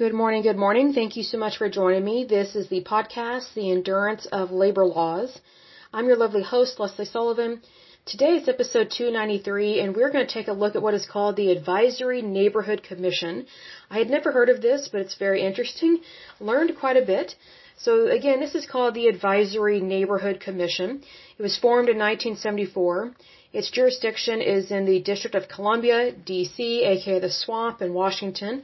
Good morning, good morning. Thank you so much for joining me. This is the podcast, The Endurance of Labor Laws. I'm your lovely host, Lesley Sullivan. Today is episode 293, and we're going to take a look at what is called the Advisory Neighborhood Commission. I had never heard of this, but it's very interesting. Learned quite a bit. So again, this is called the Advisory Neighborhood Commission. It was formed in 1974. Its jurisdiction is in the District of Columbia, DC, aka the Swamp in Washington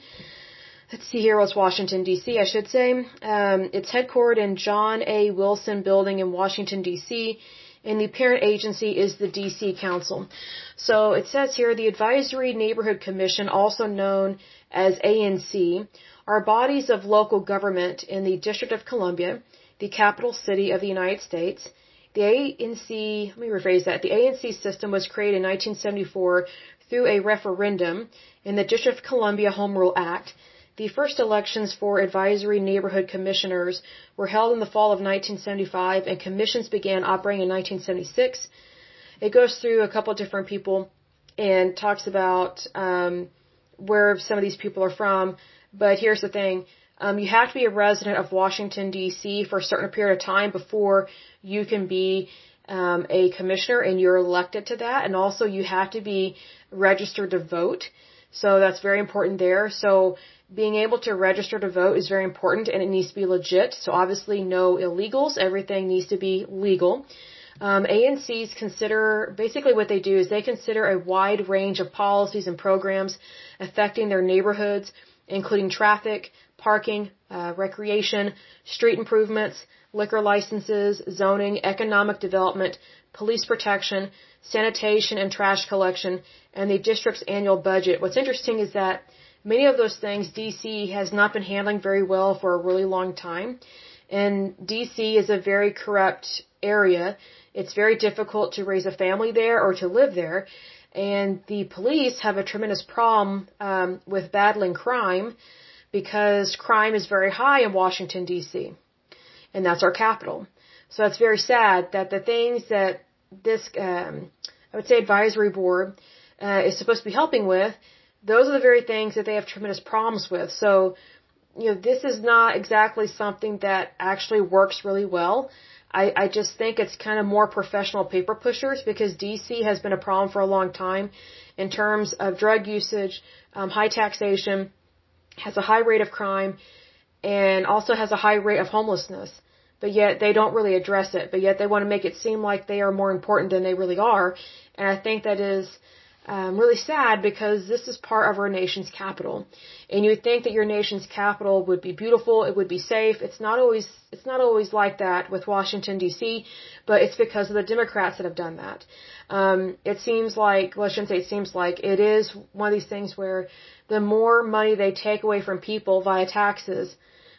let's see here, it's Washington D.C. I should say. Um, it's headquartered in John A. Wilson Building in Washington D.C. And the parent agency is the D.C. Council. So it says here the Advisory Neighborhood Commission, also known as ANC, are bodies of local government in the District of Columbia, the capital city of the United States. The ANC, let me rephrase that. The ANC system was created in 1974 through a referendum in the District of Columbia Home Rule Act the first elections for advisory neighborhood commissioners were held in the fall of 1975 and commissions began operating in 1976. It goes through a couple of different people and talks about um, where some of these people are from. But here's the thing. Um, you have to be a resident of Washington, D.C. for a certain period of time before you can be um, a commissioner and you're elected to that. And also you have to be registered to vote. So that's very important there. So being able to register to vote is very important and it needs to be legit. So obviously no illegals. Everything needs to be legal. Um, ANCs consider, basically what they do is they consider a wide range of policies and programs affecting their neighborhoods, including traffic, parking, uh, recreation, street improvements, liquor licenses, zoning, economic development, police protection, sanitation and trash collection, and the district's annual budget. What's interesting is that many of those things DC has not been handling very well for a really long time. And DC is a very corrupt area. It's very difficult to raise a family there or to live there. And the police have a tremendous problem um, with battling crime because crime is very high in Washington, D.C. And that's our capital. So it's very sad that the things that this, um, I would say, advisory board uh, is supposed to be helping with those are the very things that they have tremendous problems with. So, you know, this is not exactly something that actually works really well. I, I just think it's kind of more professional paper pushers because DC has been a problem for a long time in terms of drug usage, um, high taxation, has a high rate of crime, and also has a high rate of homelessness. But yet they don't really address it. But yet they want to make it seem like they are more important than they really are. And I think that is um, really sad because this is part of our nation's capital, and you would think that your nation's capital would be beautiful, it would be safe. It's not always it's not always like that with Washington D.C., but it's because of the Democrats that have done that. Um, it seems like well, I shouldn't say it seems like it is one of these things where the more money they take away from people via taxes,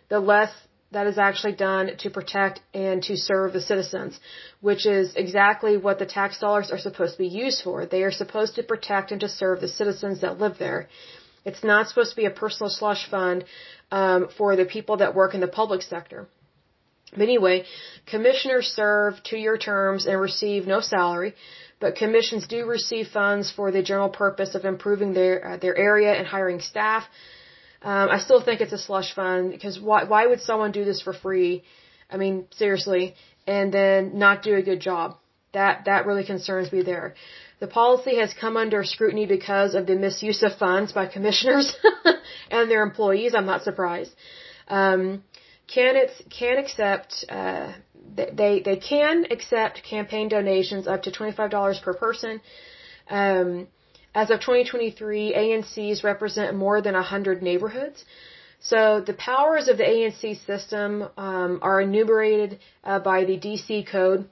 the less that is actually done to protect and to serve the citizens, which is exactly what the tax dollars are supposed to be used for. They are supposed to protect and to serve the citizens that live there. It's not supposed to be a personal slush fund um, for the people that work in the public sector. But anyway, commissioners serve two-year terms and receive no salary, but commissions do receive funds for the general purpose of improving their uh, their area and hiring staff um, I still think it's a slush fund because why why would someone do this for free? I mean, seriously, and then not do a good job. That that really concerns me there. The policy has come under scrutiny because of the misuse of funds by commissioners and their employees. I'm not surprised. Um, candidates can accept uh, they they can accept campaign donations up to twenty five dollars per person. Um, as of 2023, ANCs represent more than 100 neighborhoods. So the powers of the ANC system um, are enumerated uh, by the DC code.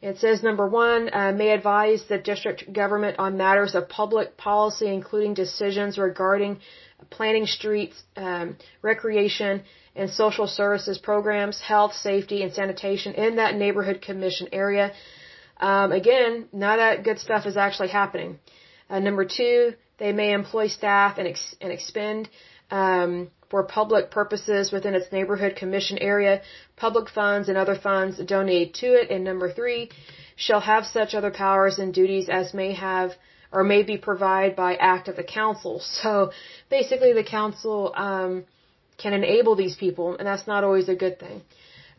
It says number one uh, may advise the district government on matters of public policy, including decisions regarding planning streets, um, recreation, and social services programs, health, safety, and sanitation in that neighborhood commission area. Um, again, none of that good stuff is actually happening. Uh, number two, they may employ staff and, ex- and expend um, for public purposes within its neighborhood commission area, public funds and other funds donated to it. And number three, shall have such other powers and duties as may have or may be provided by act of the council. So basically, the council um, can enable these people, and that's not always a good thing.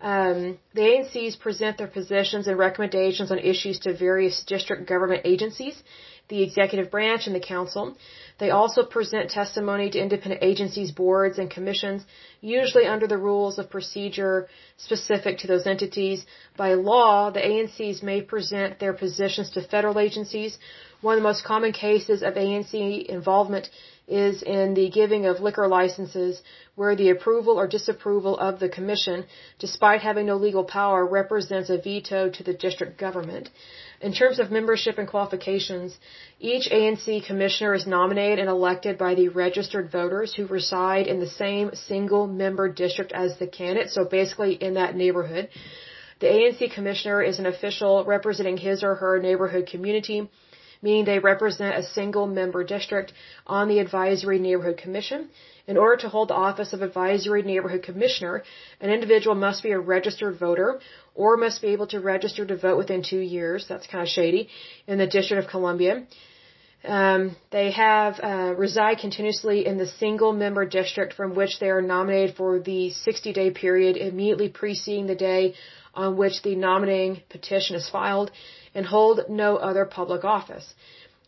Um, the ANCs present their positions and recommendations on issues to various district government agencies, the executive branch, and the council. They also present testimony to independent agencies, boards, and commissions, usually under the rules of procedure specific to those entities. By law, the ANCs may present their positions to federal agencies. One of the most common cases of ANC involvement is in the giving of liquor licenses where the approval or disapproval of the commission, despite having no legal power, represents a veto to the district government. In terms of membership and qualifications, each ANC commissioner is nominated and elected by the registered voters who reside in the same single member district as the candidate, so basically in that neighborhood. The ANC commissioner is an official representing his or her neighborhood community, meaning they represent a single member district on the advisory neighborhood commission. In order to hold the office of advisory neighborhood commissioner, an individual must be a registered voter or must be able to register to vote within two years. That's kind of shady in the District of Columbia. Um, they have uh, reside continuously in the single member district from which they are nominated for the 60 day period immediately preceding the day on which the nominating petition is filed and hold no other public office.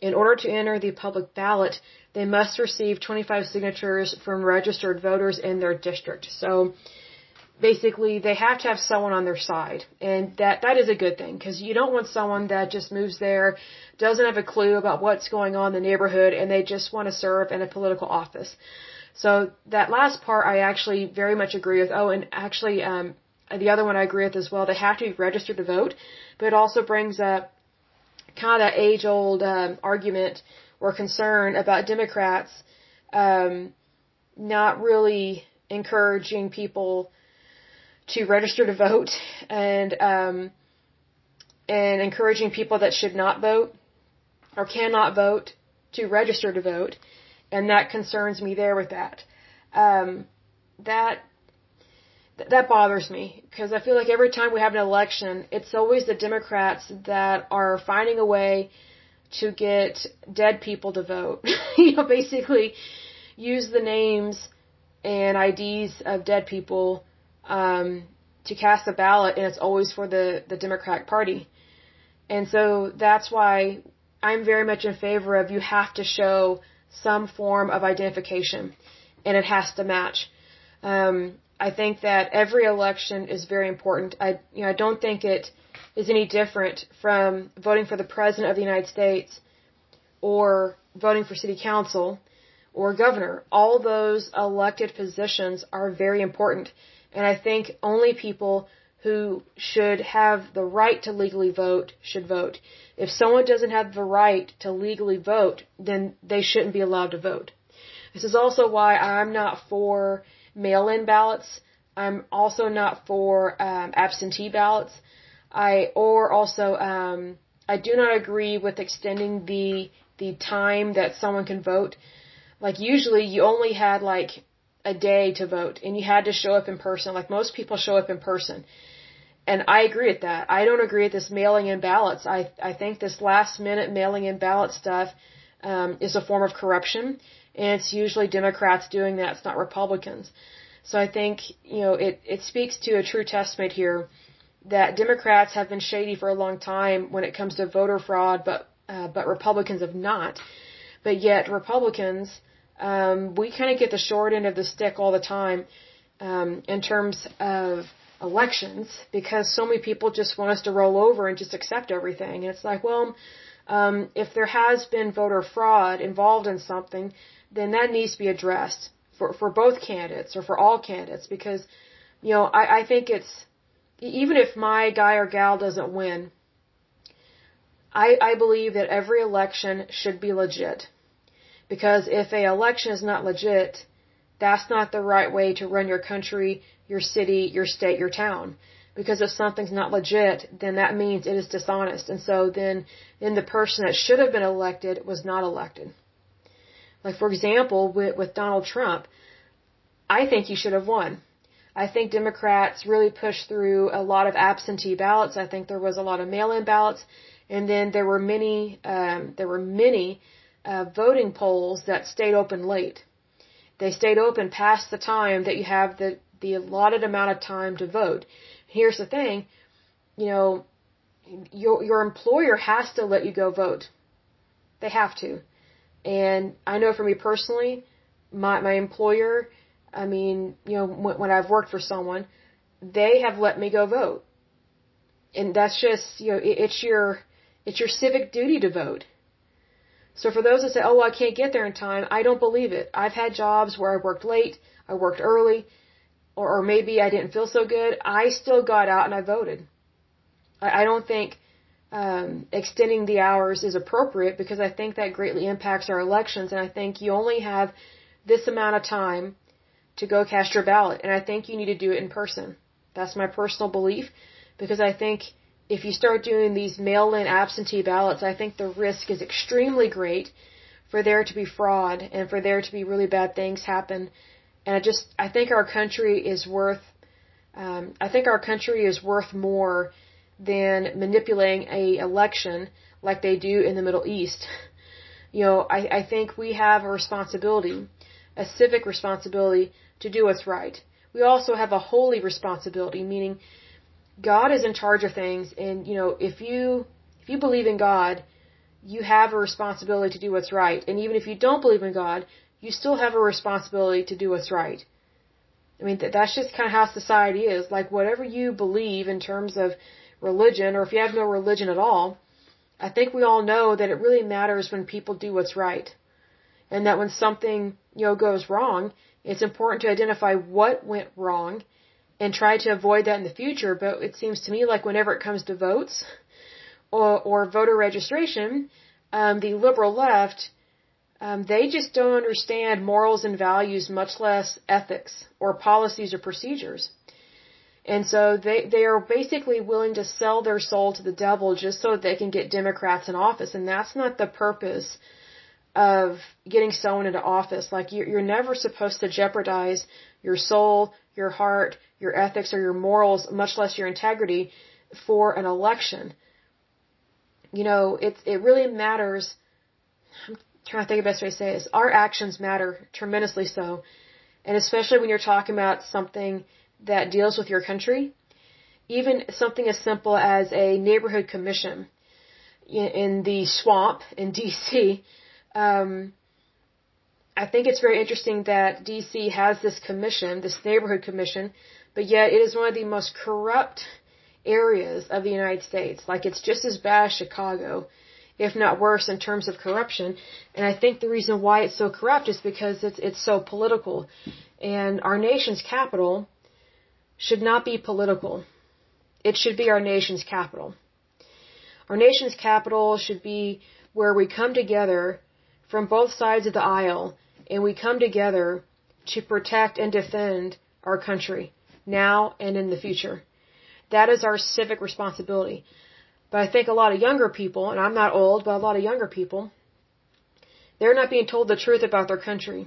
In order to enter the public ballot, they must receive 25 signatures from registered voters in their district. So basically they have to have someone on their side and that that is a good thing because you don't want someone that just moves there doesn't have a clue about what's going on in the neighborhood and they just want to serve in a political office so that last part i actually very much agree with oh and actually um the other one i agree with as well they have to be registered to vote but it also brings up kind of age old um, argument or concern about Democrats um, not really encouraging people to register to vote and um, and encouraging people that should not vote or cannot vote to register to vote, and that concerns me there with that. Um, that that bothers me because I feel like every time we have an election, it's always the Democrats that are finding a way to get dead people to vote. you know, basically use the names and IDs of dead people um, to cast a ballot, and it's always for the the Democratic Party. And so that's why I'm very much in favor of you have to show some form of identification, and it has to match. Um, I think that every election is very important. I you know I don't think it is any different from voting for the president of the United States or voting for city council or governor. All those elected positions are very important. And I think only people who should have the right to legally vote should vote. If someone doesn't have the right to legally vote, then they shouldn't be allowed to vote. This is also why I'm not for mail-in ballots. I'm also not for um, absentee ballots. I or also um, I do not agree with extending the the time that someone can vote. Like usually you only had like a day to vote and you had to show up in person. Like most people show up in person. And I agree with that. I don't agree with this mailing in ballots. I I think this last minute mailing in ballot stuff um, is a form of corruption, and it's usually Democrats doing that. It's not Republicans. So I think you know it it speaks to a true testament here that Democrats have been shady for a long time when it comes to voter fraud, but uh, but Republicans have not. But yet Republicans um, we kind of get the short end of the stick all the time um, in terms of elections because so many people just want us to roll over and just accept everything. And it's like, well, um, if there has been voter fraud involved in something, then that needs to be addressed for for both candidates or for all candidates because, you know, I, I think it's even if my guy or gal doesn't win. I, I believe that every election should be legit. Because if a election is not legit, that's not the right way to run your country, your city, your state, your town. Because if something's not legit, then that means it is dishonest. And so then, then the person that should have been elected was not elected. Like for example, with, with Donald Trump, I think he should have won. I think Democrats really pushed through a lot of absentee ballots. I think there was a lot of mail-in ballots, and then there were many, um, there were many uh, voting polls that stayed open late. They stayed open past the time that you have the, the allotted amount of time to vote. Here's the thing, you know, your, your employer has to let you go vote. They have to. And I know for me personally, my, my employer, I mean, you know, when, when I've worked for someone, they have let me go vote. And that's just, you know, it, it's your, it's your civic duty to vote. So for those that say, oh, well, I can't get there in time, I don't believe it. I've had jobs where I worked late, I worked early, or, or maybe I didn't feel so good. I still got out and I voted. I, I don't think um, extending the hours is appropriate because I think that greatly impacts our elections, and I think you only have this amount of time to go cast your ballot, and I think you need to do it in person. That's my personal belief because I think if you start doing these mail-in absentee ballots, I think the risk is extremely great for there to be fraud and for there to be really bad things happen. And I just, I think our country is worth, um, I think our country is worth more than manipulating a election like they do in the Middle East. You know, I, I think we have a responsibility, a civic responsibility to do what's right. We also have a holy responsibility, meaning God is in charge of things and you know if you if you believe in God you have a responsibility to do what's right and even if you don't believe in God you still have a responsibility to do what's right. I mean that's just kind of how society is. Like whatever you believe in terms of religion or if you have no religion at all I think we all know that it really matters when people do what's right. And that when something you know goes wrong it's important to identify what went wrong and try to avoid that in the future. But it seems to me like whenever it comes to votes or, or voter registration, um, the liberal left, um, they just don't understand morals and values, much less ethics or policies or procedures. And so they, they are basically willing to sell their soul to the devil just so that they can get Democrats in office. And that's not the purpose of getting someone into office. Like you're, you're never supposed to jeopardize your soul, your heart, your ethics, or your morals, much less your integrity, for an election. You know, it it really matters. I'm trying to think of the best way to say this. Our actions matter tremendously so, and especially when you're talking about something that deals with your country, even something as simple as a neighborhood commission in, the swamp in D.C. Um, I think it's very interesting that DC has this commission, this neighborhood commission, but yet it is one of the most corrupt areas of the United States. Like it's just as bad as Chicago, if not worse in terms of corruption. And I think the reason why it's so corrupt is because it's it's so political. And our nation's capital should not be political. It should be our nation's capital. Our nation's capital should be where we come together from both sides of the aisle and we come together to protect and defend our country now and in the future. That is our civic responsibility. But I think a lot of younger people, and I'm not old, but a lot of younger people, they're not being told the truth about their country.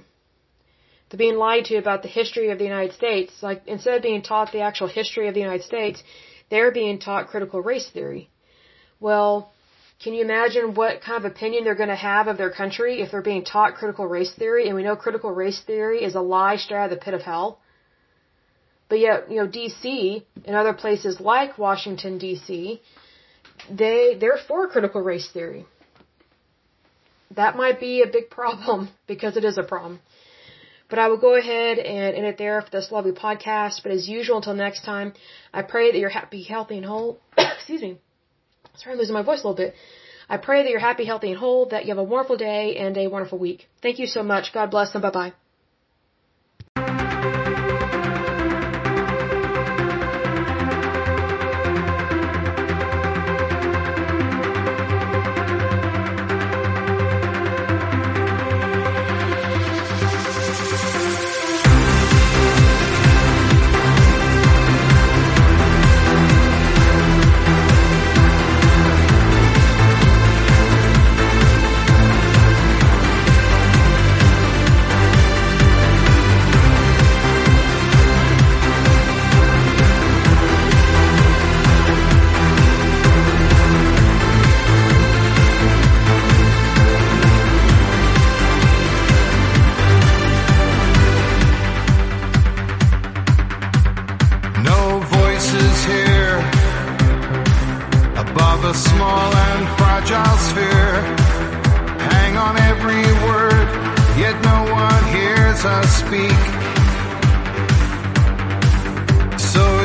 They're being lied to about the history of the United States. Like, instead of being taught the actual history of the United States, they're being taught critical race theory. Well, can you imagine what kind of opinion they're going to have of their country if they're being taught critical race theory? And we know critical race theory is a lie straight out of the pit of hell. But yet, you know, DC and other places like Washington DC, they they're for critical race theory. That might be a big problem because it is a problem. But I will go ahead and end it there for this lovely podcast. But as usual, until next time, I pray that you're happy, healthy, and whole. Excuse me. Sorry, I'm losing my voice a little bit. I pray that you're happy, healthy, and whole, that you have a wonderful day and a wonderful week. Thank you so much. God bless and bye bye.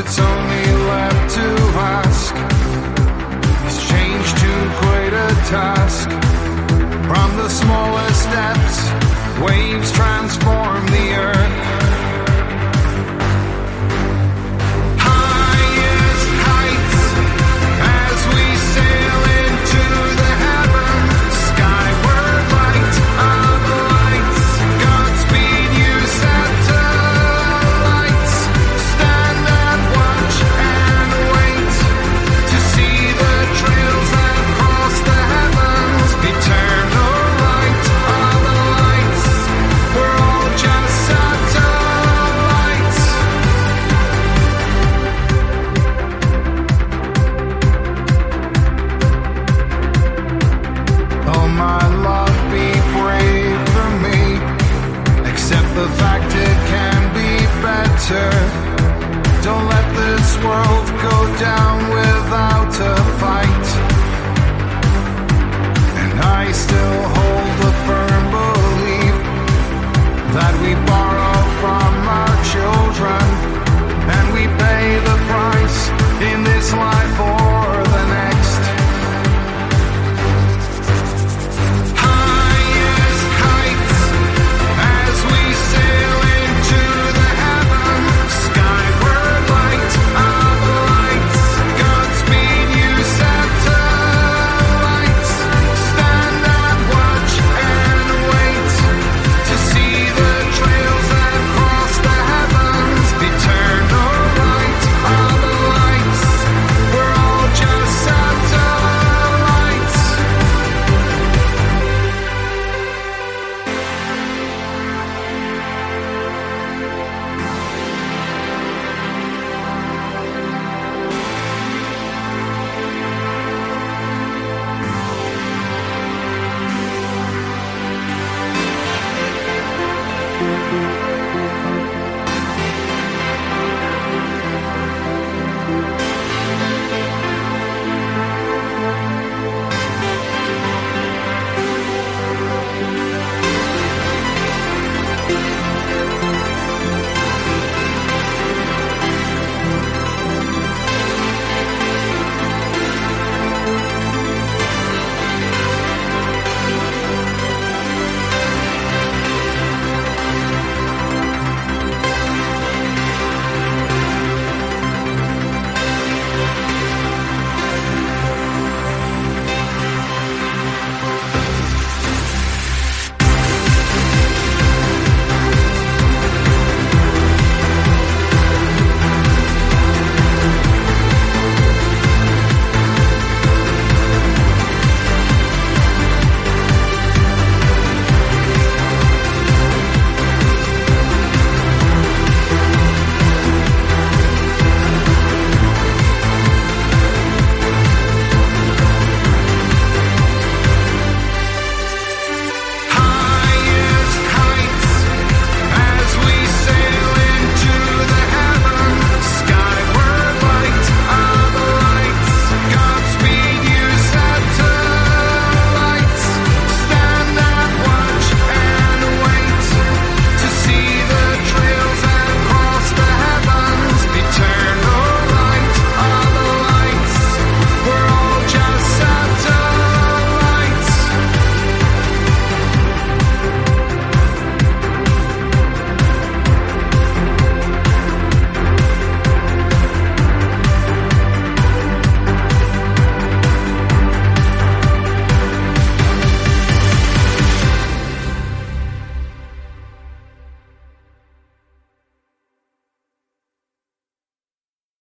it's only left to ask is change too great a task? From the smallest steps, waves transform